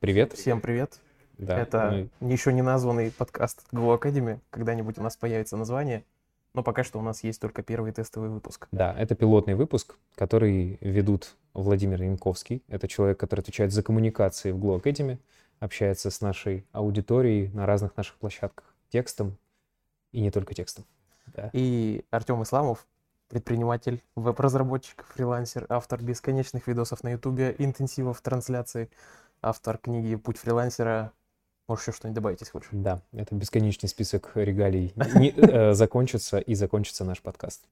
Привет. Всем привет. Да, Это мы- еще не названный подкаст Go Academy. Когда-нибудь у нас появится название. Но пока что у нас есть только первый тестовый выпуск. Да, это пилотный выпуск, который ведут Владимир Янковский. Это человек, который отвечает за коммуникации в Glow Academy, общается с нашей аудиторией на разных наших площадках текстом и не только текстом. Да. И Артем Исламов, предприниматель, веб-разработчик, фрилансер, автор бесконечных видосов на Ютубе, интенсивов трансляции, автор книги «Путь фрилансера». Можешь еще что-нибудь добавить, если хочешь? Да, это бесконечный список регалий. Не- э, закончится и закончится наш подкаст.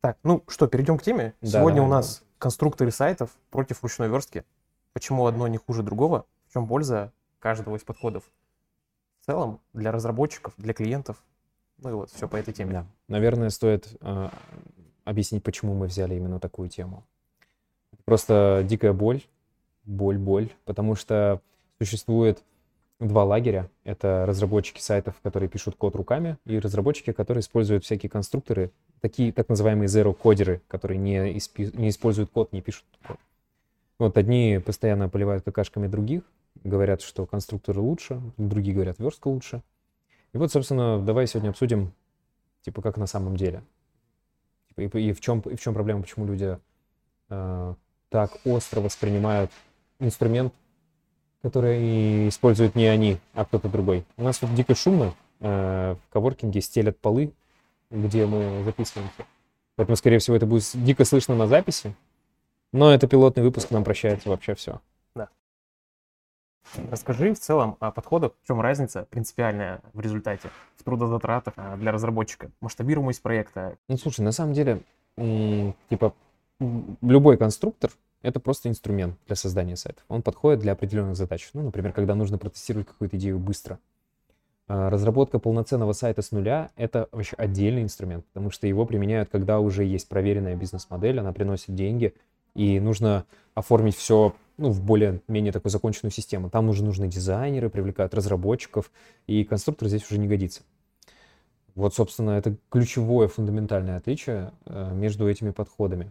Так, ну что, перейдем к теме. Да, Сегодня у нас конструкторы сайтов против ручной верстки. Почему одно не хуже другого? В чем польза каждого из подходов? В целом, для разработчиков, для клиентов. Ну и вот, все по этой теме. Да. Наверное, стоит э, объяснить, почему мы взяли именно такую тему. Просто дикая боль, боль, боль, потому что существует два лагеря. Это разработчики сайтов, которые пишут код руками, и разработчики, которые используют всякие конструкторы, такие так называемые zero-кодеры, которые не, испи- не используют код, не пишут код. Вот одни постоянно поливают какашками других, говорят, что конструкторы лучше, другие говорят, верстка лучше. И вот, собственно, давай сегодня обсудим, типа, как на самом деле. Типа, и, и в чем, и в чем проблема, почему люди э, так остро воспринимают инструмент, который используют не они, а кто-то другой. У нас тут дико шумно, э, в коворкинге стелят полы, где мы записываемся. Поэтому, скорее всего, это будет дико слышно на записи. Но это пилотный выпуск, нам прощается вообще все. Расскажи в целом о подходах, в чем разница принципиальная в результате, в трудозатратах а, для разработчика, масштабируемость проекта. Ну, слушай, на самом деле, типа, любой конструктор — это просто инструмент для создания сайтов. Он подходит для определенных задач. Ну, например, когда нужно протестировать какую-то идею быстро. А, Разработка полноценного сайта с нуля — это вообще отдельный инструмент, потому что его применяют, когда уже есть проверенная бизнес-модель, она приносит деньги, и нужно оформить все ну, в более-менее такую законченную систему. Там уже нужны дизайнеры, привлекают разработчиков, и конструктор здесь уже не годится. Вот, собственно, это ключевое фундаментальное отличие э, между этими подходами.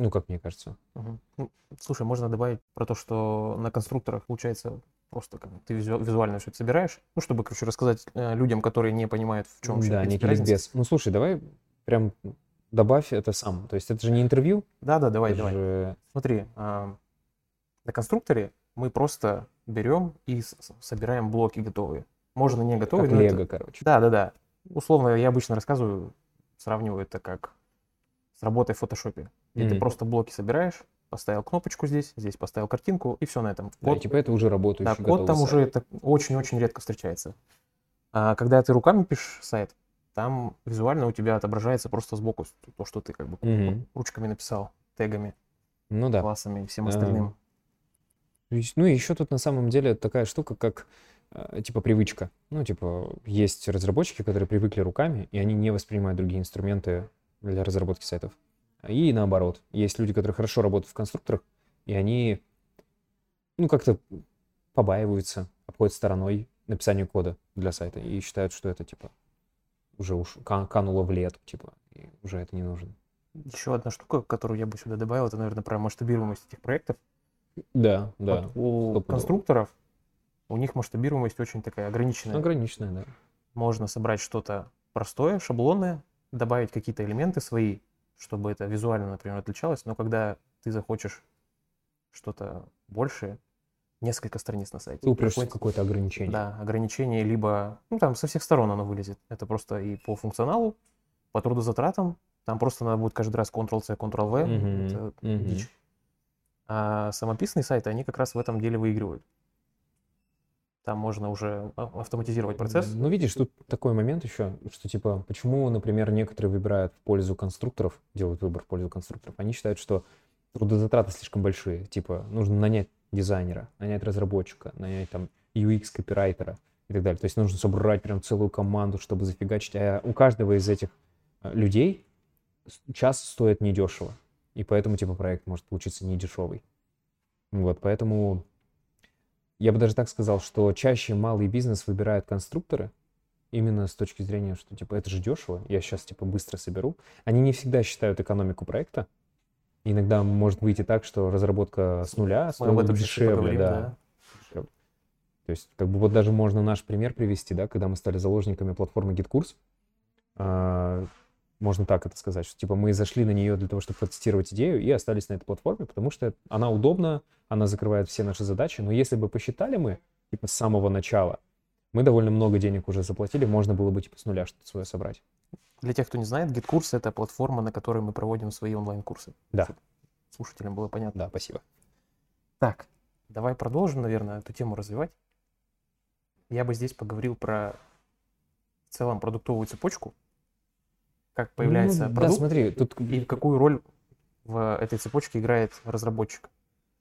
Ну, как мне кажется. Ну, Слушай, можно добавить про то, что на конструкторах получается просто как ты визу- визуально все это собираешь, ну, чтобы, короче, рассказать э, людям, которые не понимают, в чем вообще, да, некий разница. ликбез. Ну, слушай, давай прям добавь это сам. То есть это же не интервью. Да-да, давай, это давай. же- Смотри, а, на конструкторе мы просто берем и собираем блоки готовые. Можно не готовые, Как но это- лего, короче. Да, да, да. Условно, я обычно рассказываю, сравниваю это как с работой в фотошопе, где ты Мгм. просто блоки собираешь, поставил кнопочку здесь, здесь поставил картинку, и все на этом. Да, Код, типа это уже работающий да, код там сайт. уже это очень-очень редко встречается. А когда ты руками пишешь сайт, там визуально у тебя отображается просто сбоку то, что ты как бы Мгм. ручками написал, тегами, Ну да. классами и всем А, остальным. Ну и еще тут на самом деле такая штука, как э, типа привычка. Ну, типа, есть разработчики, которые привыкли руками, и они не воспринимают другие инструменты для разработки сайтов. И наоборот, есть люди, которые хорошо работают в конструкторах, и они, ну, как-то побаиваются, обходят стороной написание кода для сайта и считают, что это, типа, уже уж кан- кануло в лету, типа, и уже это не нужно. Еще одна штука, которую я бы сюда добавил, это, наверное, про масштабируемость этих проектов. Да, да. Вот у стопудово. конструкторов у них масштабируемость очень такая ограниченная. Ограниченное, да. Можно собрать что-то простое, шаблонное, добавить какие-то элементы свои, чтобы это визуально, например, отличалось. Но когда ты захочешь что-то большее, несколько страниц на сайте. Ты упрешься в какое-то ограничение. Да, ограничение либо, ну там со всех сторон оно вылезет. Это просто и по функционалу, по трудозатратам. Там просто надо будет каждый раз Ctrl-C, Ctrl-V. Мгм, Это мгм. дичь. А самописные сайты, они как раз в этом деле выигрывают. Там можно уже а- автоматизировать процесс. Ну, видишь, тут такой момент еще, что типа, почему, например, некоторые выбирают в пользу конструкторов, делают выбор в пользу конструкторов, они считают, что трудозатраты слишком большие. Типа, нужно нанять дизайнера, нанять разработчика, нанять там UX-копирайтера и так далее. То есть нужно собрать прям целую команду, чтобы зафигачить. А у каждого из этих э, людей час стоит недешево. И поэтому, типа, проект может получиться недешевый. Вот, поэтому я бы даже так сказал, что чаще малый бизнес выбирает конструкторы именно с точки зрения, что, типа, это же дешево, я сейчас, типа, быстро соберу. Они не всегда считают экономику проекта, Иногда может выйти так, что разработка с нуля Мы стоила об бы этом чуть дешевле, поговорим, да. да. То есть, как бы вот даже можно наш пример привести, да, когда мы стали заложниками платформы GitKurs. Можно так это сказать, что типа мы зашли на нее для того, чтобы протестировать идею и остались на этой платформе, потому что она удобна, она закрывает все наши задачи. Но если бы посчитали мы, типа с самого начала, мы довольно много денег уже заплатили, можно было бы типа с нуля что-то свое собрать. Для тех, кто не знает, GitKurs — это платформа, на которой мы проводим свои онлайн-курсы. Да. Слушателям было понятно. Да, спасибо. Так, давай продолжим, наверное, эту тему развивать. Я бы здесь поговорил про в целом продуктовую цепочку, как появляется Ну, продукт Да, смотри, тут и какую роль в этой цепочке играет разработчик.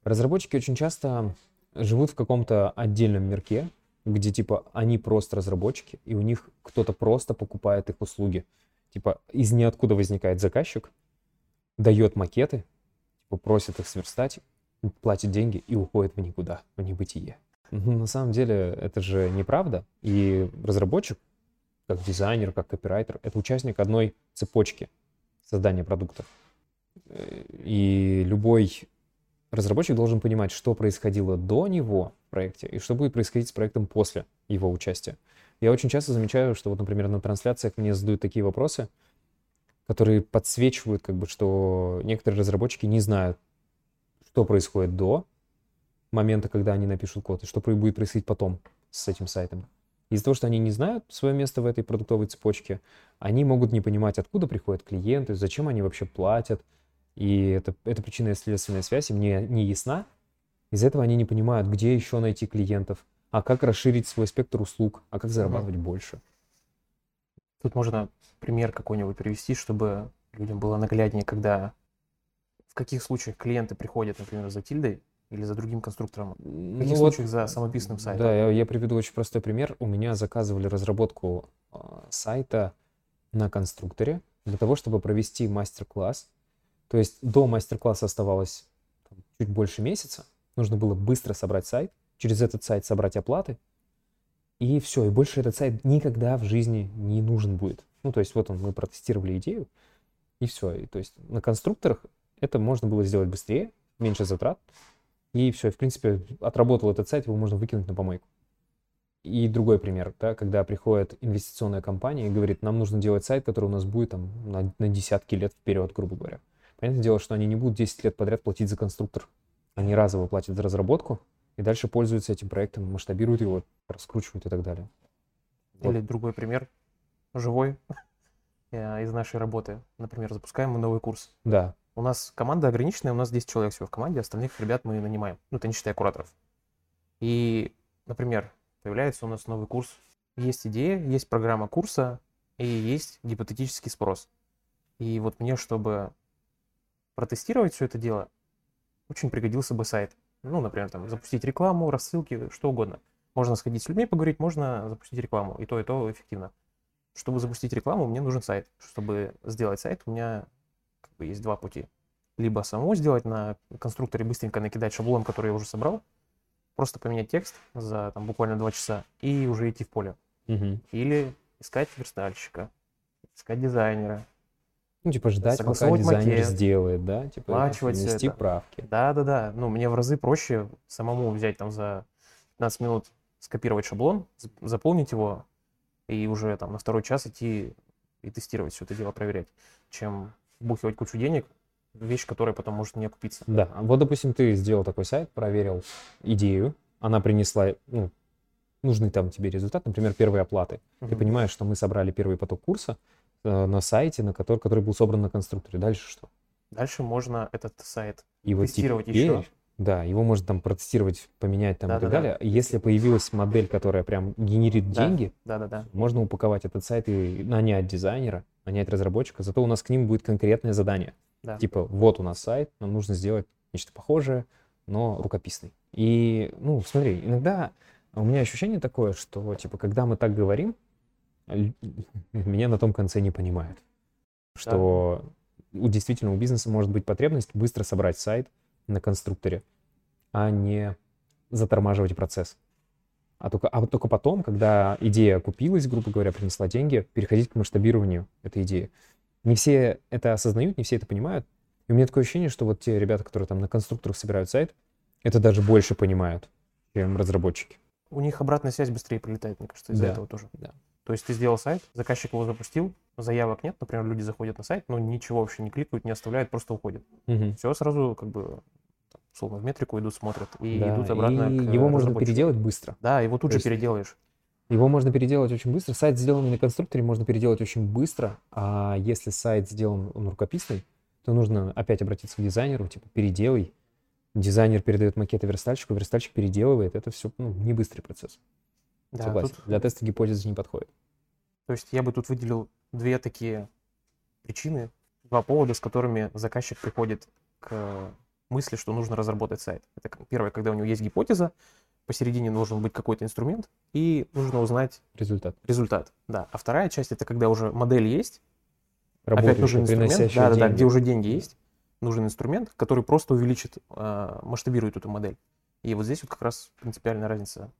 разработчики очень часто живут в каком-то отдельном мирке, где типа они просто разработчики, и у них кто-то просто покупает их услуги. Типа из ниоткуда возникает заказчик, дает макеты, типа просит их сверстать, платит деньги и уходит в никуда, в небытие. Ну, На самом деле это же неправда. И разработчик, как дизайнер, как копирайтер, это участник одной цепочки создания продуктов. Э, И любой разработчик должен понимать, что происходило до него в проекте и что будет происходить с проектом после его участия. Я очень часто замечаю, что вот, например, на трансляциях мне задают такие вопросы, которые подсвечивают, как бы, что некоторые разработчики не знают, что происходит до момента, когда они напишут код, и что будет происходить потом с этим сайтом. Из-за того, что они не знают свое место в этой продуктовой цепочке, они могут не понимать, откуда приходят клиенты, зачем они вообще платят, и это, эта причинная и следственная связь им не, не ясна. Из-за этого они не понимают, где еще найти клиентов, а как расширить свой спектр услуг, а как зарабатывать больше. Тут можно пример какой-нибудь привести, чтобы людям было нагляднее, когда в каких случаях клиенты приходят, например, за тильдой или за другим конструктором, в Ну каких вот, случаях за самописным сайтом. Да, я, я приведу очень простой пример. У меня заказывали разработку а, сайта на конструкторе для того, чтобы провести мастер-класс. То есть до мастер-класса оставалось там, чуть больше месяца. Нужно было быстро собрать сайт, через этот сайт собрать оплаты, и все, и больше этот сайт никогда в жизни не нужен будет. Ну, то есть вот он, мы протестировали идею, и все. И, то есть на конструкторах это можно было сделать быстрее, меньше затрат, и все, в принципе, отработал этот сайт, его можно выкинуть на помойку. И другой пример, да, когда приходит инвестиционная компания и говорит, нам нужно делать сайт, который у нас будет там на, на десятки лет вперед, грубо говоря. Понятное дело, что они не будут 10 лет подряд платить за конструктор. Они разово платят за разработку и дальше пользуются этим проектом, масштабируют его, раскручивают и так далее. Вот. Или другой пример, живой, из нашей работы. Например, запускаем мы новый курс. Да, У нас команда ограниченная, у нас 10 человек всего в команде, остальных ребят мы нанимаем. Ну, это не считая кураторов. И, например, появляется у нас новый курс. Есть идея, есть программа курса и есть гипотетический спрос. И вот мне, чтобы протестировать все это дело, очень пригодился бы сайт. Ну, например, там запустить рекламу, рассылки, что угодно. Можно сходить с людьми поговорить, можно запустить рекламу. И то, и то эффективно. Чтобы запустить рекламу, мне нужен сайт. Чтобы сделать сайт, у меня бы есть два пути. Либо самому сделать на конструкторе, быстренько накидать шаблон, который я уже собрал, просто поменять текст за там, буквально два часа и уже идти в поле. Мгм. Или искать верстальщика, искать дизайнера. Ну, типа ждать, пока дизайнер макет, сделает, да, типа внести это. правки. Да-да-да, ну мне в разы проще самому взять там за 15 минут, скопировать шаблон, зап- заполнить его и уже там на второй час идти и тестировать все это дело, проверять, чем вбухивать кучу денег, вещь, которая потом может не окупиться. Да, вот, допустим, ты сделал такой сайт, проверил идею, она принесла ну, нужный там тебе результат, например, первые оплаты. Ты Мгм. понимаешь, что мы собрали первый поток курса э, на сайте, на который, который был собран на конструкторе. Дальше что? Дальше можно этот сайт И вот тестировать теперь, еще. Да, его можно там протестировать, поменять там и так Да-да-да. далее. Если появилась модель, которая прям генерит Да. деньги, Да-да-да. можно упаковать этот сайт и нанять дизайнера, нанять разработчика, зато у нас к ним будет конкретное задание. Да. Типа, вот у нас сайт, нам нужно сделать нечто похожее, но рукописный. И, ну, смотри, иногда у меня ощущение такое, что, типа, когда мы так говорим, меня на том конце не понимают. Что у действительно у бизнеса может быть потребность быстро собрать сайт на конструкторе, а не затормаживать процесс. А только, а вот только потом, когда идея окупилась, грубо говоря, принесла деньги, переходить к масштабированию этой идеи. Не все это осознают, не все это понимают. И у меня такое ощущение, что вот те ребята, которые там на конструкторах собирают сайт, это даже больше понимают, чем разработчики. У них обратная связь быстрее прилетает, мне кажется, из-за Да, этого тоже. да. То есть ты сделал сайт, заказчик его запустил, заявок нет, например, люди заходят на сайт, но ничего вообще не кликают, не оставляют, просто уходят. Мгм. Все сразу как бы условно в метрику идут, смотрят и Да, идут обратно и к его можно разработчику. переделать быстро. Да, его тут То же есть- переделаешь. Его можно переделать очень быстро. Сайт, сделанный на конструкторе, можно переделать очень быстро. А если сайт сделан он рукописный, то нужно опять обратиться к дизайнеру, типа переделай. Дизайнер передает макеты верстальщику, верстальщик переделывает. Это все ну, не быстрый процесс. Да, Согласен. тут- Для теста гипотезы не подходит. То есть я бы тут выделил две такие причины, два повода, с которыми заказчик приходит к мысли, что нужно разработать сайт. Это первое, когда у него есть гипотеза, посередине должен быть какой-то инструмент, и нужно узнать Результат. результат. Да. А вторая часть это когда уже модель есть, опять нужен инструмент, да, да, да, где уже деньги есть, нужен инструмент, который просто увеличит, а, масштабирует эту модель. И вот здесь вот как раз принципиальная разница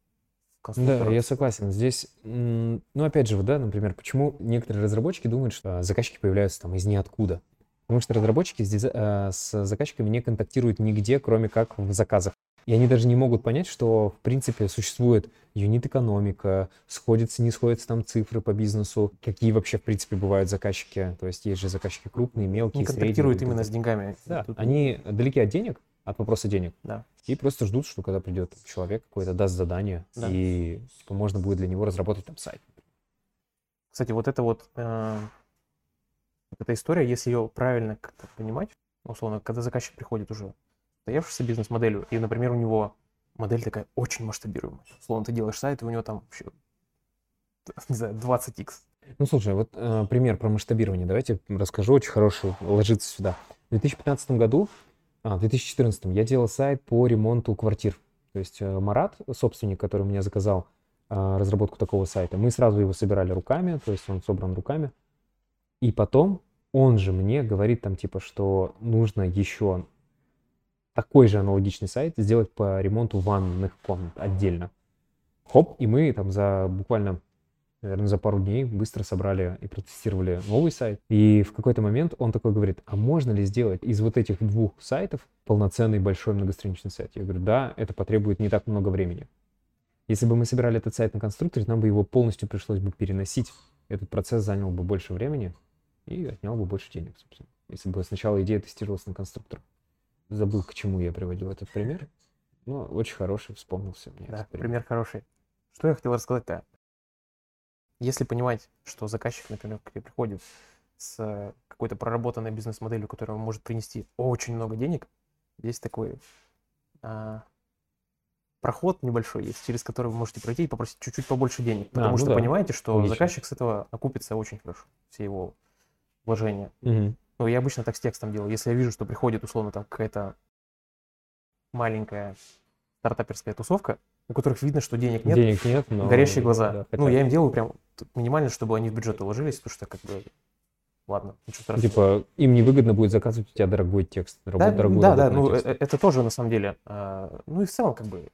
Да, я согласен. Здесь, ну, опять же, вот, да, например, почему некоторые разработчики думают, что а, заказчики появляются там из ниоткуда. Потому что разработчики с, диза- а, с заказчиками не контактируют нигде, кроме как в заказах. И они даже не могут понять, что, в принципе, существует юнит-экономика, сходятся, не сходятся там цифры по бизнесу, какие вообще, в принципе, бывают заказчики. То есть есть же заказчики крупные, мелкие, Не контактируют именно с деньгами. Да, Тут- они далеки от денег, от вопроса денег. Да. И просто ждут, что когда придет человек какой-то, даст задание, Да. и можно будет для него разработать там сайт. Кстати, вот это вот э, эта история, если ее правильно как-то понимать, условно, когда заказчик приходит уже состоявшейся бизнес-моделью, и, например, у него модель такая очень масштабируемая. Условно, ты делаешь сайт, и у него там вообще, не знаю, 20x. Ну, слушай, вот э, пример про масштабирование. Давайте расскажу, очень хороший, ложится сюда. В 2015 году, а, в 2014 я делал сайт по ремонту квартир. То есть э, Марат, собственник, который меня заказал э, разработку такого сайта, мы сразу его собирали руками, то есть он собран руками. И потом он же мне говорит там типа, что нужно еще такой же аналогичный сайт сделать по ремонту ванных комнат отдельно. Хоп, и мы там за буквально наверное, за пару дней быстро собрали и протестировали новый сайт. И в какой-то момент он такой говорит, а можно ли сделать из вот этих двух сайтов полноценный большой многостраничный сайт? Я говорю, да, это потребует не так много времени. Если бы мы собирали этот сайт на конструкторе, нам бы его полностью пришлось бы переносить. Этот процесс занял бы больше времени и отнял бы больше денег, собственно. Если бы сначала идея тестировалась на конструкторе. Забыл, к чему я приводил этот пример. Но очень хороший, вспомнился мне. Да, пример. пример хороший. Что я хотел рассказать-то? Если понимать, что заказчик, например, к тебе приходит с э, какой-то проработанной бизнес-моделью, которая может принести очень много денег, есть такой а, проход небольшой есть, через который вы можете пройти и попросить чуть-чуть побольше денег. Потому ну что да. понимаете, что Логично. заказчик с этого окупится очень хорошо, все его вложения. Мгм. Ну, я обычно так с текстом делаю. Если я вижу, что приходит, условно, там какая-то маленькая стартаперская тусовка, у которых видно, что денег нет, Денег нет, но... горящие глаза. да, ну, хотят. я им делаю прям минимально, чтобы они в бюджет уложились, потому что как бы... Ладно, ничего страшного. Типа, им невыгодно будет заказывать у тебя дорогой текст. дорогой- да, дорогую да, да, работу над ну, э- текстом. э- это тоже на самом деле. а, ну и в целом, как бы,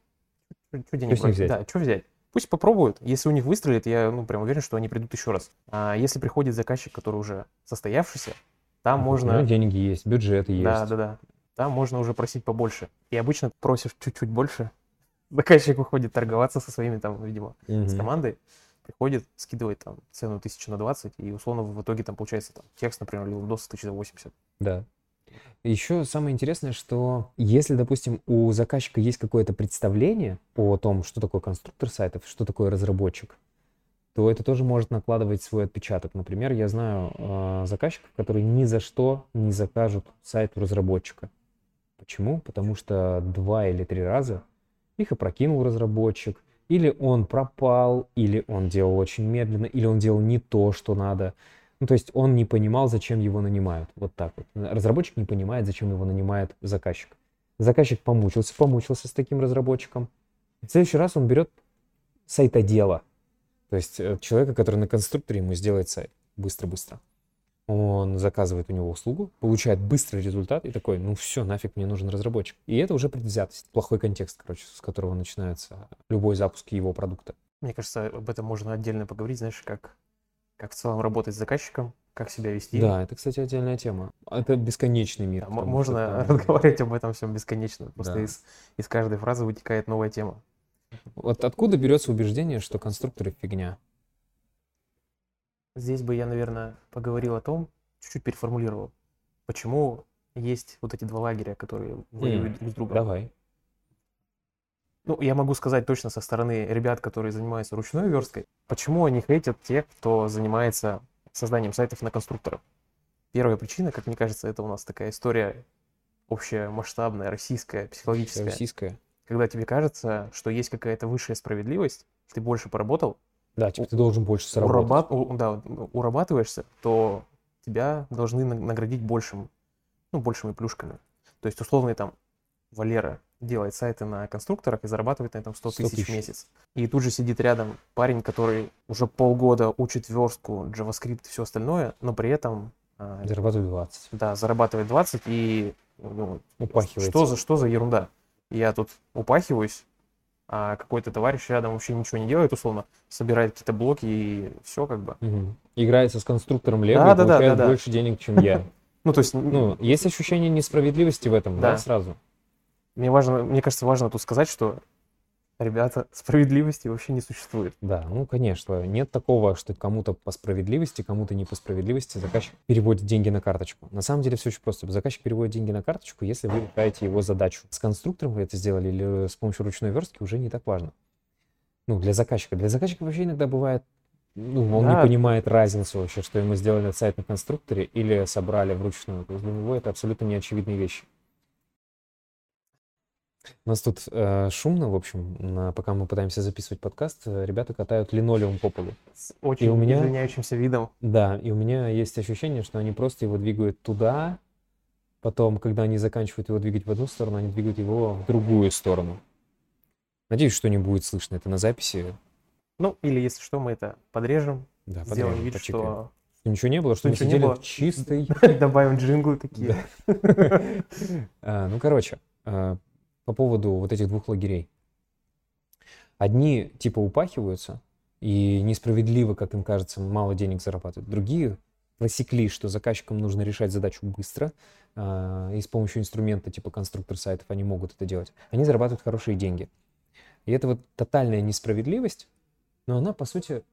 что денег брать? взять? Да, что взять? Пусть попробуют. Если у них выстрелит, я ну, прям уверен, что они придут еще раз. А если приходит заказчик, который уже состоявшийся, там Ну, можно... деньги есть, бюджет есть. Да, да, да. Там можно уже просить побольше. И обычно просишь чуть-чуть больше, заказчик выходит торговаться со своими там, видимо, с Мгм. командой, приходит, скидывает там цену тысячу на 20, и условно в итоге там получается там текст, например, или видос тысяч за 80. Да. Еще самое интересное, что если, допустим, у заказчика есть какое-то представление о том, что такое конструктор сайтов, что такое разработчик, то это тоже может накладывать свой отпечаток. Например, я знаю э, заказчиков, которые ни за что не закажут сайт у разработчика. Почему? Потому что два или три раза их опрокинул разработчик, или он пропал, или он делал очень медленно, или он делал не то, что надо. Ну, то есть он не понимал, зачем его нанимают. Вот так вот. Разработчик не понимает, зачем его нанимает заказчик. Заказчик помучился, помучился с таким разработчиком. В следующий раз он берет сайтодела. То есть э, человека, который на конструкторе ему сделает сайт. Быстро-быстро. Он заказывает у него услугу, получает быстрый результат и такой, ну все, нафиг мне нужен разработчик. И это уже предвзятость, плохой контекст, короче, с которого начинается любой запуск его продукта. Мне кажется, об этом можно отдельно поговорить, знаешь, как, как в целом работать с заказчиком, как себя вести. Да, это, кстати, отдельная тема. Это бесконечный мир. Да, можно что разговаривать об этом всем бесконечно. Просто Да. из, из каждой фразы вытекает новая тема. Вот откуда берется убеждение, что конструкторы фигня? Здесь бы я, наверное, поговорил о том, чуть-чуть переформулировал, почему есть вот эти два лагеря, которые воюют друг с другом. Давай. Ну, я могу сказать точно со стороны ребят, которые занимаются ручной версткой, почему они хейтят тех, кто занимается созданием сайтов на конструкторах. Первая причина, как мне кажется, это у нас такая история общая, масштабная, российская, психологическая. Российская. Когда тебе кажется, что есть какая-то высшая справедливость, ты больше поработал, Да, типа ты должен больше сработать. урабат- у- да, урабатываешься, то тебя должны на- наградить большим, ну, большими плюшками. То есть, условный там Валера делает сайты на конструкторах и зарабатывает на этом 100 100 тысяч в месяц. И тут же сидит рядом парень, который уже полгода учит верстку, JavaScript и все остальное, но при этом а, Зарабатываю 20. да, зарабатывает 20 и ну, Упахивается. что за, что за ерунда? Я тут упахиваюсь, а какой-то товарищ рядом вообще ничего не делает, условно, собирает какие-то блоки и все как бы. Мгм. Играется с конструктором Лего Да, и да, да, получает да, да. больше денег, чем я. Ну, то есть, Ну, есть ощущение несправедливости в этом, да, Да. сразу? Мне важно, мне кажется, важно тут сказать, что, ребята, справедливости вообще не существует. Да, ну, конечно. Нет такого, что кому-то по справедливости, кому-то не по справедливости заказчик переводит деньги на карточку. На самом деле все очень просто. Заказчик переводит деньги на карточку, если вы решаете его задачу. С конструктором вы это сделали или с помощью ручной верстки уже не так важно. Ну, для заказчика. Для заказчика вообще иногда бывает, ну, он не Да. понимает разницу вообще, что ему сделали сайт на конструкторе или собрали вручную. То есть для него это абсолютно неочевидные вещи. У нас тут э, шумно, в общем, на- пока мы пытаемся записывать подкаст, э, ребята катают линолеум по полу. С очень у меня- извиняющимся видом. Да, и у меня есть ощущение, что они просто его двигают туда, потом, когда они заканчивают его двигать в одну сторону, они двигают его в другую сторону. Надеюсь, что не будет слышно это на записи. Ну, или если что, мы это подрежем, Да, сделаем подрежем, вид, почекаем. что Что ничего не было, что что мы ничего не было. в чистой... добавим джинглы такие. А, Ну, короче, а, по поводу вот этих двух лагерей. Одни типа упахиваются и несправедливо, как им кажется, мало денег зарабатывают. Другие просекли, что заказчикам нужно решать задачу быстро, а, и с помощью инструмента типа конструктор сайтов они могут это делать. Они зарабатывают хорошие деньги. И это вот тотальная несправедливость, но она, по сути,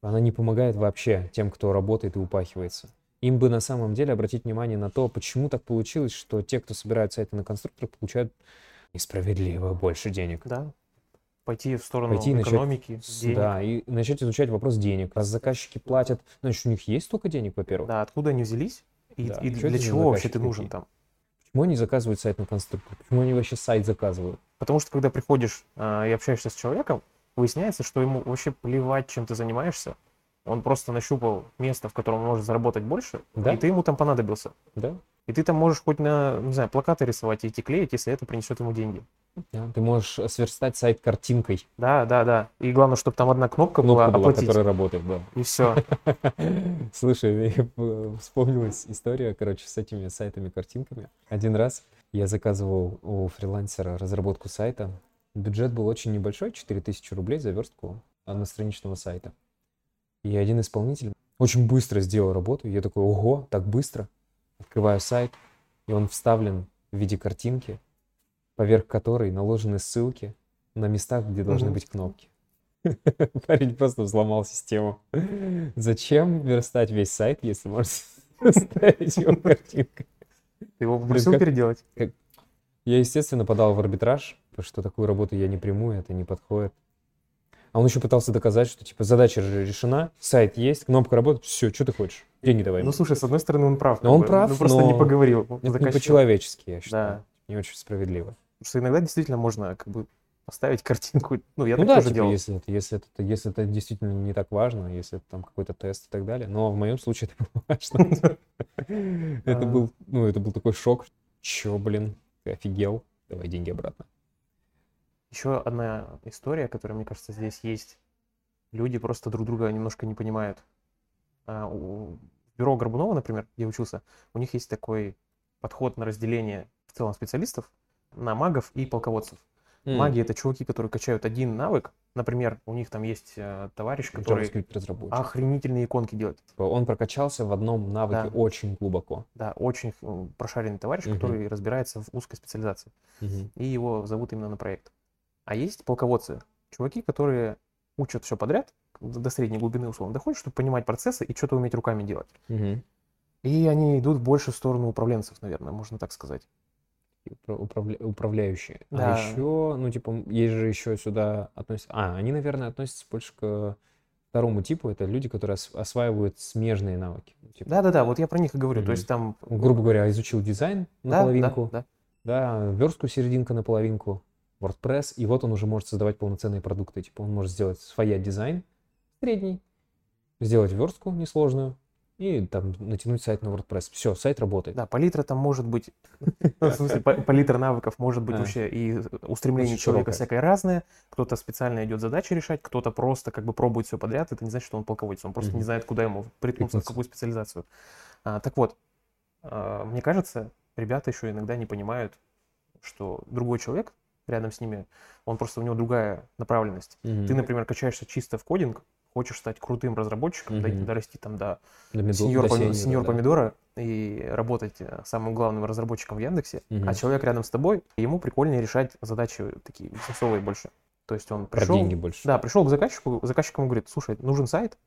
она не помогает вообще тем, кто работает и упахивается. Им бы на самом деле обратить внимание на то, почему так получилось, что те, кто собирают сайты на конструкторах, получают несправедливо больше денег. Да. Пойти в сторону Пойти начать экономики, С- денег. Да, и начать изучать вопрос денег. Раз заказчики платят, значит, у них есть столько денег, во-первых. Да, откуда они взялись и, Да, и для за чего вообще ты нужен там. Почему они заказывают сайт на конструктор? Почему они вообще сайт заказывают? Потому что когда приходишь а, и общаешься с человеком, выясняется, что ему вообще плевать, чем ты занимаешься. Он просто нащупал место, в котором он может заработать больше, Да. и ты ему там понадобился. Да? И ты там можешь хоть на, не знаю, плакаты рисовать и идти клеить, если это принесет ему деньги. Да. Ты можешь сверстать сайт картинкой. Да, да, да. И главное, чтобы там одна кнопка, была Кнопка была, оплатить. которая работает, да. И все. Слушай, вспомнилась история, короче, с этими сайтами-картинками. Один раз я заказывал у фрилансера разработку сайта. Бюджет был очень небольшой, 4000 рублей за верстку одностраничного сайта. И один исполнитель очень быстро сделал работу. И я такой, ого, так быстро. Открываю сайт, и он вставлен в виде картинки, поверх которой наложены ссылки на местах, где должны быть кнопки. Парень просто взломал систему. Зачем верстать весь сайт, если можно ставить его картинкой? Ты его попросил переделать? Я, естественно, подал в арбитраж, что такую работу я не приму, это не подходит. А он еще пытался доказать, что типа задача же решена, сайт есть, кнопка работает, все, что ты хочешь, деньги давай. Ну, слушай, с одной стороны, он прав. Но как он бы. прав, Ну, просто не но поговорил. это не по-человечески, я считаю. Да. Не очень справедливо. Потому что иногда действительно можно как бы поставить картинку. Ну, я ну так да, тоже типа, делал. если это, если, это, если это действительно не так важно, если это там какой-то тест и так далее. Но в моем случае это было важно. Это А. был, ну, это был такой шок. Че, блин, ты офигел? Давай деньги обратно. Еще одна история, которая, мне кажется, здесь есть. Люди просто друг друга немножко не понимают. А, у- бюро Горбунова, например, где я учился, у них есть такой подход на разделение в целом специалистов на магов и полководцев. М. Маги это чуваки, которые качают один навык. Например, у них там есть э, товарищ, который охренительные иконки делает. Типа Он прокачался в одном навыке Да. очень глубоко. Да, очень э, прошаренный товарищ, Мгм. который разбирается в узкой специализации. Мгм. И его зовут именно на проект. А есть полководцы, чуваки, которые учат все подряд, до средней глубины условно доходят, чтобы понимать процессы и что-то уметь руками делать. Мгм. И они идут больше в сторону управленцев, наверное, можно так сказать. Управля- управляющие. Да. А еще, ну, типа, есть же еще сюда относятся... А, они, наверное, относятся больше к второму типу. Это люди, которые ос- осваивают смежные навыки. Ну, типа, Да-да-да, вот я про них и говорю. Мгм. То есть там... грубо говоря, изучил дизайн Да, да, наполовинку, да. да, верстку серединка наполовинку, WordPress, и вот он уже может создавать полноценные продукты. Типа он может сделать своя дизайн средний, сделать верстку несложную и там натянуть сайт на WordPress. Все, сайт работает. Да, палитра там может быть, в смысле, па- палитра навыков может быть вообще и устремление человека всякое разное. Кто-то специально идет задачи решать, кто-то просто как бы пробует все подряд. Это не значит, что он полководец, он просто не знает, куда ему приткнуться, в какую специализацию. А, так вот, а, мне кажется, ребята еще иногда не понимают, что другой человек рядом с ними, он просто у него другая направленность. Мгм. Ты, например, качаешься чисто в кодинг, хочешь стать крутым разработчиком, Мгм. дорасти там до До сеньор, до поми- сеньора, сеньор да. помидора и работать э, самым главным разработчиком в Яндексе, Мгм. а человек рядом с тобой, ему прикольнее решать задачи такие бизнесовые больше. То есть он Про пришел, деньги больше. да, пришел к заказчику, заказчик ему говорит, слушай, нужен сайт,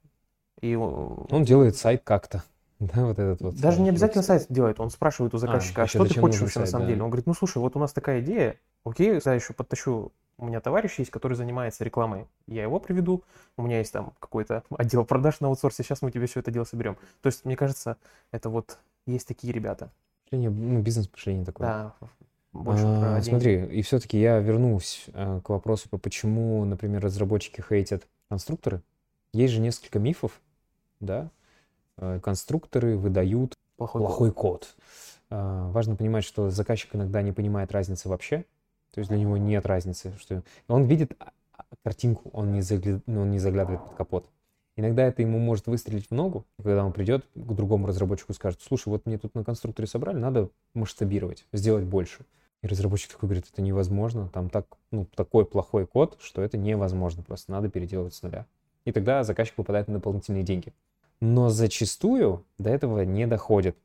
и он- Он делает сайт как-то. Да, вот этот вот. даже не обязательно сайт делает, он спрашивает у заказчика, а, еще что ты хочешь вообще на сайт, самом да. деле? Он говорит, ну слушай, вот у нас такая идея, окей, я еще подтащу, у меня товарищ есть, который занимается рекламой, я его приведу, у меня есть там какой-то отдел продаж на аутсорсе, сейчас мы тебе все это дело соберем. То есть, мне кажется, это вот есть такие ребята. Мышление, ну, бизнес-мышление такое. Да, больше А, про смотри, и все-таки я вернусь э, к вопросу, по почему, например, разработчики хейтят конструкторы. Есть же несколько мифов, да. Э, Конструкторы выдают плохой, код. плохой код. А, Важно понимать, что заказчик иногда не понимает разницы вообще. То есть для него нет разницы, что он видит а, а, картинку, он не, загля- ну, он не заглядывает под капот. Иногда это ему может выстрелить в ногу, когда он придет к другому разработчику и скажет, слушай, вот мне тут на конструкторе собрали, надо масштабировать, сделать больше. И разработчик такой говорит, это невозможно, там так, ну, такой плохой код, что это невозможно, просто надо переделывать с нуля. И тогда заказчик попадает на дополнительные деньги. Но зачастую до этого не доходит.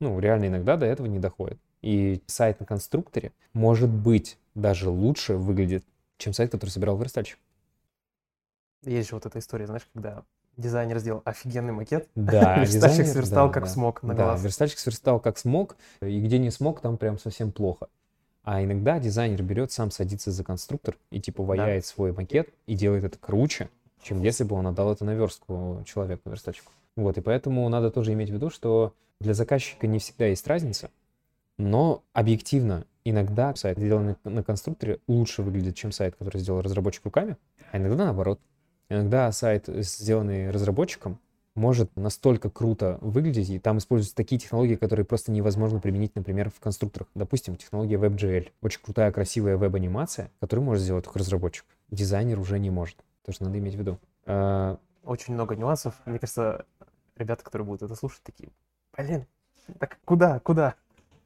Ну, реально иногда до этого не доходит. И сайт на конструкторе может быть даже лучше выглядит, чем сайт, который собирал верстальщик. Есть же вот эта история, знаешь, когда дизайнер сделал офигенный макет, Да, верстальщик сверстал да, как да. смог на Да, глаз. верстальщик сверстал как смог, и где не смог, там прям совсем плохо. А иногда дизайнер берет, сам садится за конструктор и типа ваяет свой макет и делает это круче, чем если бы он отдал это на верстку человеку, верстальщику. Вот, и поэтому надо тоже иметь в виду, что для заказчика не всегда есть разница, но объективно иногда сайт, сделанный на конструкторе, лучше выглядит, чем сайт, который сделал разработчик руками, а иногда наоборот. Иногда сайт, сделанный разработчиком, может настолько круто выглядеть, и там используются такие технологии, которые просто невозможно применить, например, в конструкторах. Допустим, технология WebGL. Очень крутая, красивая веб-анимация, которую может сделать только разработчик. Дизайнер уже не может. Тоже надо иметь в виду. Очень много нюансов. Мне кажется, ребята, которые будут это слушать, такие, блин, так куда, куда?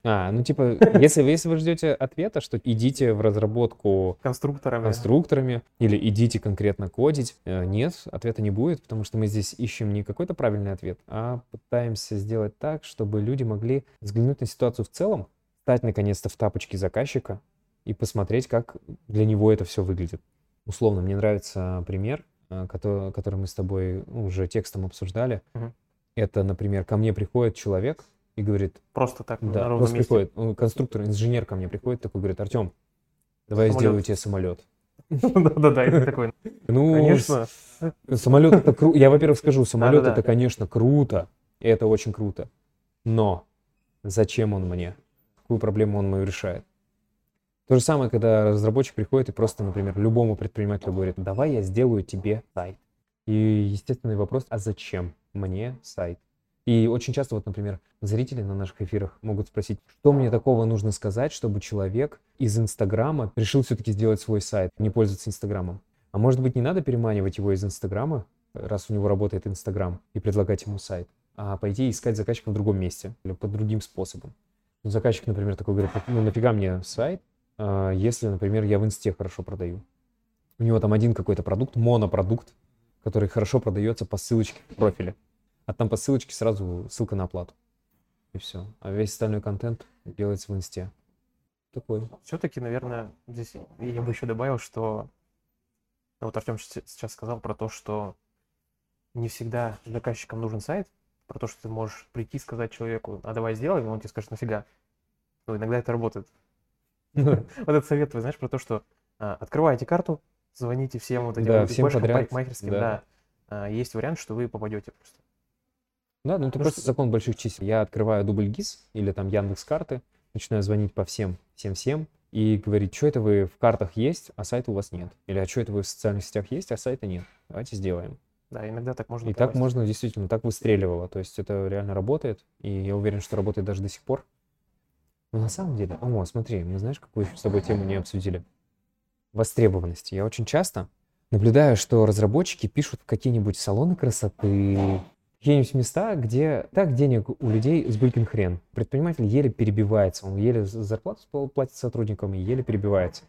А, ну типа, если вы, если вы ждете ответа, что идите в разработку Конструкторами. конструкторами или идите конкретно кодить, э, нет, ответа не будет, потому что мы здесь ищем не какой-то правильный ответ, а пытаемся сделать так, чтобы люди могли взглянуть на ситуацию в целом, стать наконец-то в тапочки заказчика и посмотреть, как для него это все выглядит. Условно, мне нравится пример, который, который мы с тобой уже текстом обсуждали. Мгм. Это, например, ко мне приходит человек и говорит, Просто так, на да, ровном просто месте. приходит, конструктор, инженер ко мне приходит, такой говорит, Артем, давай я Самолет. сделаю тебе самолет. Да-да-да, это такой, Ну, конечно. самолет это круто. Я, во-первых, скажу, самолет это, конечно, круто. И это очень круто. Но зачем он мне? Какую проблему он мою решает? То же самое, когда разработчик приходит и просто, например, любому предпринимателю говорит, давай я сделаю тебе сайт. И естественный вопрос, а зачем мне сайт? И очень часто, вот, например, зрители на наших эфирах могут спросить, что мне такого нужно сказать, чтобы человек из Инстаграма решил все-таки сделать свой сайт, не пользоваться Инстаграмом. А может быть, не надо переманивать его из Инстаграма, раз у него работает Инстаграм, и предлагать ему сайт, а пойти искать заказчика в другом месте или под другим способом. Заказчик, например, такой говорит, ну нафига мне сайт, если, например, я в инсте хорошо продаю. У него там один какой-то продукт, монопродукт, который хорошо продается по ссылочке в профиле. А там по ссылочке сразу ссылка на оплату. И все. А весь остальной контент делается в инсте. Такой. Все-таки, наверное, здесь я бы еще добавил, что вот Артем сейчас сказал про то, что не всегда заказчикам нужен сайт, про то, что ты можешь прийти сказать человеку, а давай сделаем, и он тебе скажет, нафига. Ну, иногда это работает. Вот этот совет, вы знаешь, про то, что а, открывайте карту, звоните всем вот этим да, всем подряд, парикмахерским, да. да. А, есть вариант, что вы попадете просто. Да, ну это просто закон больших чисел. Я открываю дубль ГИС или там Яндекс карты, начинаю звонить по всем, всем-всем и говорить, что это вы в картах есть, а сайта у вас нет. Или а что это вы в социальных сетях есть, а сайта нет. Давайте сделаем. Да, иногда так можно. И так можно действительно, так выстреливало. То есть это реально работает, и я уверен, что работает даже до сих пор. Но на самом деле, о, смотри, мы знаешь, какую с тобой тему не обсудили? Востребованности. Я очень часто наблюдаю, что разработчики пишут в какие-нибудь салоны красоты, какие-нибудь места, где так денег у людей с булькин хрен. Предприниматель еле перебивается, он еле зарплату платит сотрудникам и еле перебивается.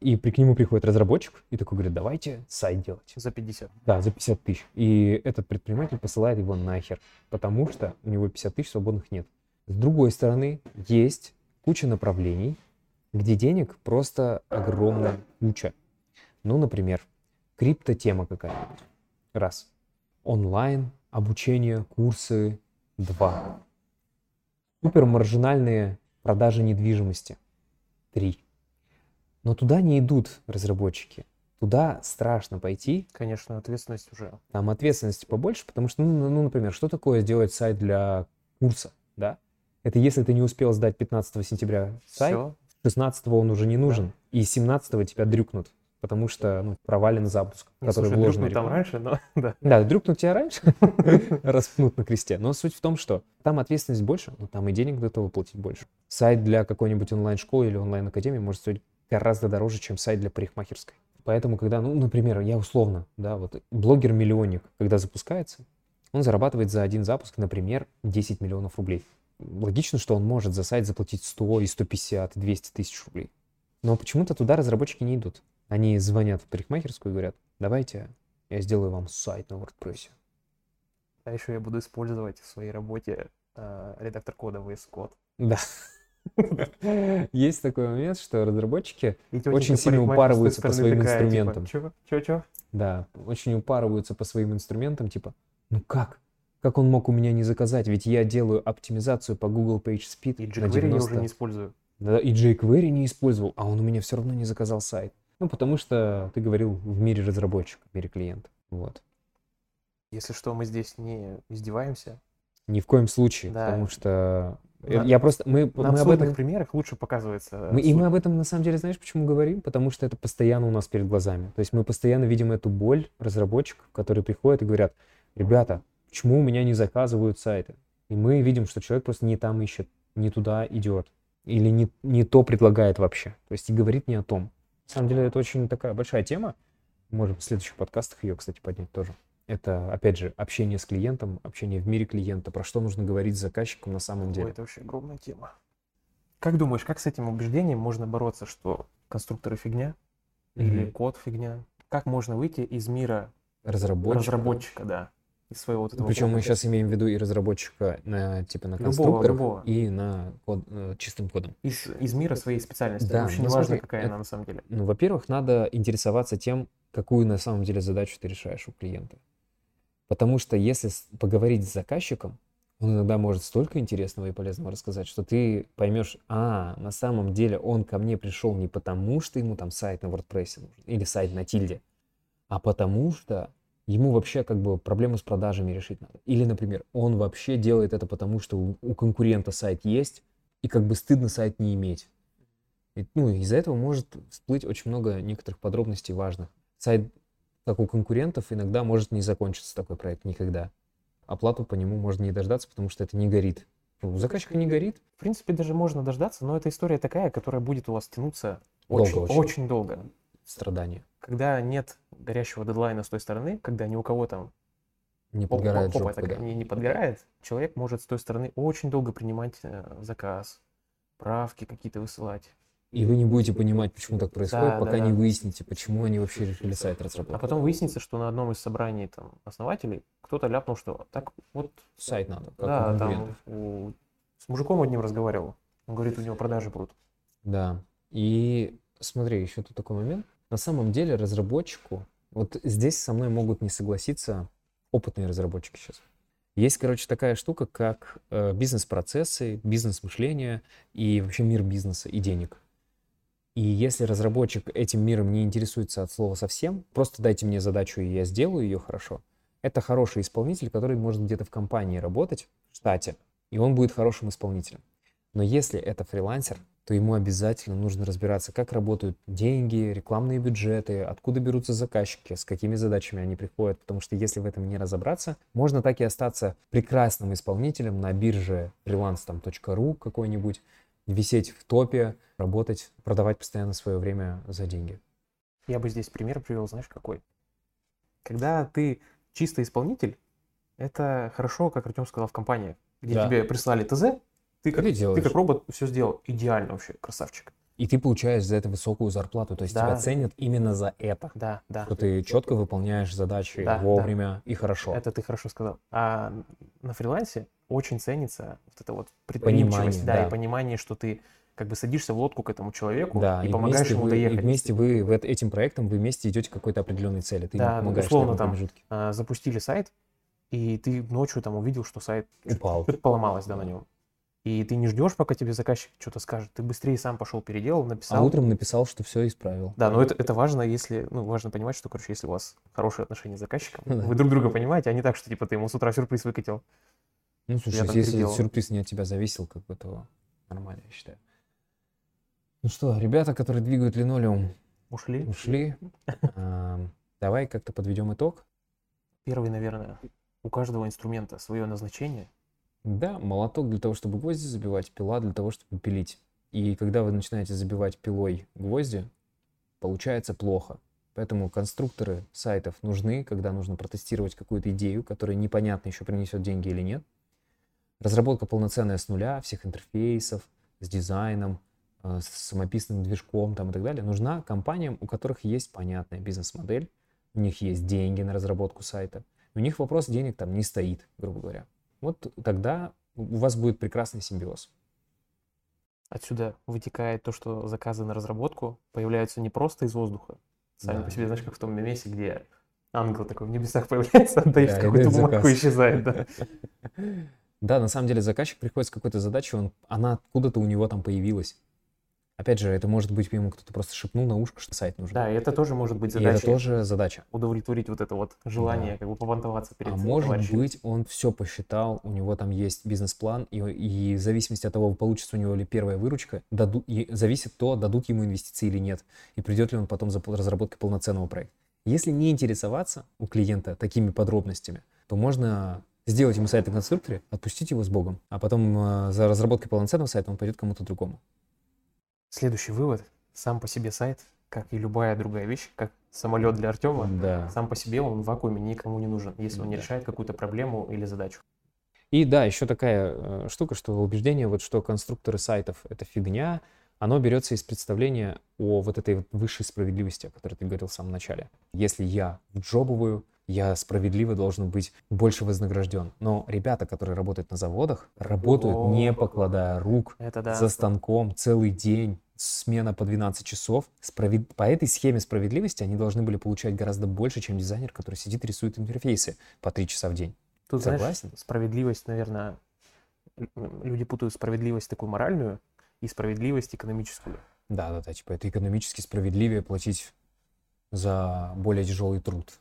И при, к нему приходит разработчик и такой говорит, давайте сайт делать. За 50. Да, за 50 тысяч. И этот предприниматель посылает его нахер, потому что у него 50 тысяч свободных нет. С другой стороны, есть куча направлений, где денег просто огромная куча. Ну, например, криптотема какая-нибудь. Раз. Онлайн, обучение, курсы. Два. Супермаржинальные продажи недвижимости. Три. Но туда не идут разработчики. Туда страшно пойти. Конечно, ответственность уже. Там ответственности побольше, потому что, ну, ну, например, что такое сделать сайт для курса, да? Это если ты не успел сдать 15 сентября сайт, Все. 16 он уже не нужен, да. и 17 тебя дрюкнут, потому что ну, провален запуск, ну, который слушай, вложен. Дрюкнут там раньше, но да. Да, дрюкнут тебя раньше, распнут на кресте. Но суть в том, что там ответственность больше, но там и денег готовы платить больше. Сайт для какой-нибудь онлайн-школы или онлайн-академии может стоить гораздо дороже, чем сайт для парикмахерской. Поэтому, когда, ну, например, я условно, да, вот блогер-миллионник, когда запускается, он зарабатывает за один запуск, например, 10 миллионов рублей. Логично, что он может за сайт заплатить 100 и 150 и 200 тысяч рублей. Но почему-то туда разработчики не идут. Они звонят в парикмахерскую и говорят, давайте я сделаю вам сайт на WordPress. А еще я буду использовать в своей работе э, редактор кода VS Code. Да. Есть такой момент, что разработчики очень сильно упарываются по своим типа, инструментам. Чё, чё? Да, очень упарываются по своим инструментам, типа, ну как? Как он мог у меня не заказать? Ведь я делаю оптимизацию по Google PageSpeed И jQuery я уже не использую. Да, и jQuery не использовал, а он у меня все равно не заказал сайт. Ну, потому что ты говорил в мире разработчика, в мире клиента. Вот. Если что, мы здесь не издеваемся. Ни в коем случае, да. потому что на, я просто мы, на мы об этом примерах лучше показывается. Мы, и мы об этом на самом деле знаешь почему говорим? Потому что это постоянно у нас перед глазами. То есть мы постоянно видим эту боль разработчиков, которые приходят и говорят: ребята, почему у меня не заказывают сайты? И мы видим, что человек просто не там ищет, не туда идет или не не то предлагает вообще. То есть и говорит не о том. На самом деле это очень такая большая тема. Можем в следующих подкастах ее, кстати, поднять тоже. Это, опять же, общение с клиентом, общение в мире клиента, про что нужно говорить с заказчиком на самом деле. Ой, это вообще огромная тема. Как думаешь, как с этим убеждением можно бороться, что конструкторы фигня mm-hmm. или код фигня? Как можно выйти из мира разработчика, разработчика да, из своего вот этого Причем кода. мы сейчас имеем в виду и разработчика на типа на конструкторах любого, любого. и на код, э, чистым кодом. Из, из мира своей специальности. Да, Очень ну, важно, какая это, она на самом деле. Ну, во-первых, надо интересоваться тем, какую на самом деле задачу ты решаешь у клиента. Потому что если поговорить с заказчиком, он иногда может столько интересного и полезного рассказать, что ты поймешь, а, на самом деле он ко мне пришел не потому, что ему там сайт на WordPress нужен или сайт на тильде, а потому что ему вообще как бы проблему с продажами решить надо. Или, например, он вообще делает это потому, что у, у конкурента сайт есть, и как бы стыдно сайт не иметь. И, ну, из-за этого может всплыть очень много некоторых подробностей важных. Сайт как у конкурентов, иногда может не закончиться такой проект никогда. Оплату по нему можно не дождаться, потому что это не горит. У заказчика не горит. В принципе, даже можно дождаться, но эта история такая, которая будет у вас тянуться очень долго. Очень, очень долго. Страдания. Когда нет горящего дедлайна с той стороны, когда ни у кого там не подгорает, попа, жопа, да. не, не подгорает, человек может с той стороны очень долго принимать э, заказ, правки какие-то высылать. И вы не будете понимать, почему так происходит, Да, пока да, не да. выясните, почему они вообще решили сайт А разработать. потом выяснится, что на одном из собраний там, основателей кто-то ляпнул, что так вот, Сайт надо, как у да, конкурентов. там у- с мужиком одним разговаривал. Он говорит, у него продажи будут. Да. И смотри, еще тут такой момент. На самом деле разработчику, вот здесь со мной могут не согласиться опытные разработчики сейчас. Есть, короче, такая штука, как э, бизнес-процессы, бизнес-мышление и вообще мир бизнеса и денег. И если разработчик этим миром не интересуется от слова совсем, просто дайте мне задачу, и я сделаю ее хорошо. Это хороший исполнитель, который может где-то в компании работать, в штате, и он будет хорошим исполнителем. Но если это фрилансер, то ему обязательно нужно разбираться, как работают деньги, рекламные бюджеты, откуда берутся заказчики, с какими задачами они приходят. Потому что если в этом не разобраться, можно так и остаться прекрасным исполнителем на бирже freelance.ru какой-нибудь, висеть в топе, работать, продавать постоянно свое время за деньги. Я бы здесь пример привел, знаешь, какой. Когда ты чисто исполнитель, это хорошо, как Артем сказал, в компании, где Да. тебе прислали ТЗ, ты как, Ты как робот все сделал идеально вообще, красавчик. И ты получаешь за это высокую зарплату, то есть Да. тебя ценят именно за это. Да, да. Что ты четко выполняешь задачи Да, да. вовремя и хорошо. Это ты хорошо сказал. А на фрилансе очень ценится вот это вот предприимчивость, Понимание, да, да. и понимание, что ты как бы садишься в лодку к этому человеку Да, и, и помогаешь ему вы, доехать. И вместе вы в эт- этим проектом вы вместе идете к какой-то определенной цели. Ты Да, помогаешь условно там промежутке. А, запустили сайт, и ты ночью там увидел, что сайт Упал. что-то поломалось, да, на нем. И ты не ждешь, пока тебе заказчик что-то скажет. Ты быстрее сам пошел, переделал, А написал. утром написал, что все исправил. Да, но это, это важно, если, ну, важно понимать, что, короче, если у вас хорошие отношения с заказчиком, Да. вы друг друга понимаете, а не так, что, типа, ты ему с утра сюрприз выкатил. Ну, слушай, если переделал. сюрприз не от тебя зависел, как бы, то нормально, я считаю. Ну что, ребята, которые двигают линолеум, Ушли. ушли. А, Давай как-то подведем итог. Первый, наверное, у каждого инструмента свое назначение. Да, молоток для того, чтобы гвозди забивать, пила для того, чтобы пилить. И когда вы начинаете забивать пилой гвозди, получается плохо. Поэтому конструкторы сайтов нужны, когда нужно протестировать какую-то идею, которая непонятно еще принесет деньги или нет. Разработка полноценная с нуля, всех интерфейсов, с дизайном, э, с самописным движком там, и так далее, нужна компаниям, у которых есть понятная бизнес-модель, у них есть деньги на разработку сайта, у них вопрос денег там не стоит, грубо говоря. Вот тогда у вас будет прекрасный симбиоз. Отсюда вытекает то, что заказы на разработку появляются не просто из воздуха. Сами Да. по себе, знаешь, как в том месте, где ангел такой в небесах появляется, отдает Да, какую-то бумажку и исчезает, да. Да, на самом деле заказчик приходит с какой-то задачей, он, она откуда-то у него там появилась. Опять же, это может быть ему кто-то просто шепнул на ушко, что сайт нужен. Да, и это тоже может быть И это задача тоже задача. удовлетворить вот это вот желание, Да. как бы побантоваться перед А может товарищем. быть, он все посчитал, у него там есть бизнес-план, и, и в зависимости от того, получится у него ли первая выручка, даду, и зависит то, дадут ему инвестиции или нет, и придет ли он потом за разработкой полноценного проекта. Если не интересоваться у клиента такими подробностями, то можно сделать ему сайт на конструкторе, отпустить его с Богом, а потом э, за разработкой полноценного сайта он пойдет кому-то другому. Следующий вывод. Сам по себе сайт, как и любая другая вещь, как самолет для Артема, Да. сам по себе он в вакууме никому не нужен, если он не Да. решает какую-то проблему или задачу. И да, еще такая э, штука, что убеждение, вот что конструкторы сайтов это фигня, оно берется из представления о вот этой высшей справедливости, о которой ты говорил в самом начале. Если я вджобываю, я справедливо должен быть больше вознагражден. Но ребята, которые работают на заводах, работают не О. покладая рук, Это да. за станком целый день, смена по 12 часов. Справед- По этой схеме справедливости они должны были получать гораздо больше, чем дизайнер, который сидит и рисует интерфейсы по 3 часа в день. Тут, знаешь, Согласен? справедливость, наверное, люди путают справедливость такую моральную и справедливость экономическую. Да, да, да, типа это экономически справедливее платить за более тяжелый труд.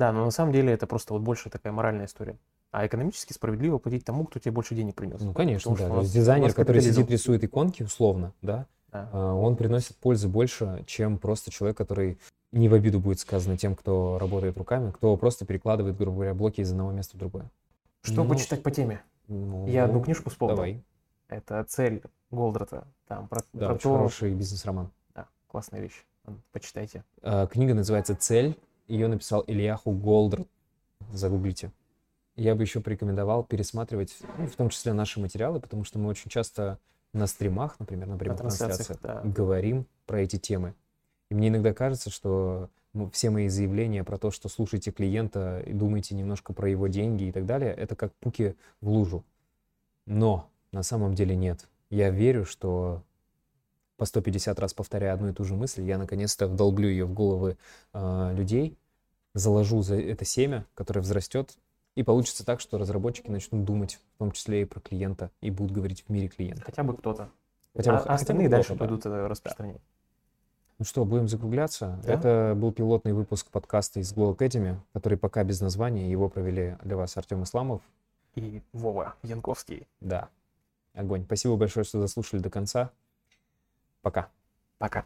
Да, но на самом деле это просто вот больше такая моральная история. А экономически справедливо платить тому, кто тебе больше денег принес. Ну, конечно, Потому да. То есть дизайнер, который сидит, рисует иконки, условно, да, Да. а, он приносит пользы больше, чем просто человек, который не в обиду будет сказано тем, кто работает руками, кто просто перекладывает, грубо говоря, блоки из одного места в другое. Что Ну, почитать по теме? Ну, Я одну книжку вспомнил. Давай. Это «Цель» Голдрата. Там про, Да, про очень то... хороший бизнес-роман. Да, классная вещь. Почитайте. А, Книга называется «Цель». Ее написал Ильяху Голдрат. Загуглите. Я бы еще порекомендовал пересматривать, ну, в том числе наши материалы, потому что мы очень часто на стримах, например, на прямых трансляциях, трансляциях, да. говорим про эти темы. И мне иногда кажется, что ну, все мои заявления про то, что слушайте клиента и думайте немножко про его деньги и так далее, это как пуки в лужу. Но на самом деле нет. Я верю, что по 150 раз повторяя одну и ту же мысль, я наконец-то вдолблю ее в головы э, людей, заложу за это семя, которое взрастет, и получится так, что разработчики начнут думать, в том числе и про клиента, и будут говорить в мире клиента. Хотя бы кто-то. Хотя бы- а хотя бы остальные кто-то, дальше да. пойдут это распространять. Ну что, будем закругляться. Да. Это был пилотный выпуск подкаста из Glow Academy, который пока без названия. Его провели для вас Артем Исламов. И Вова Янковский. Да, огонь. Спасибо большое, что дослушали до конца. Пока. Пока.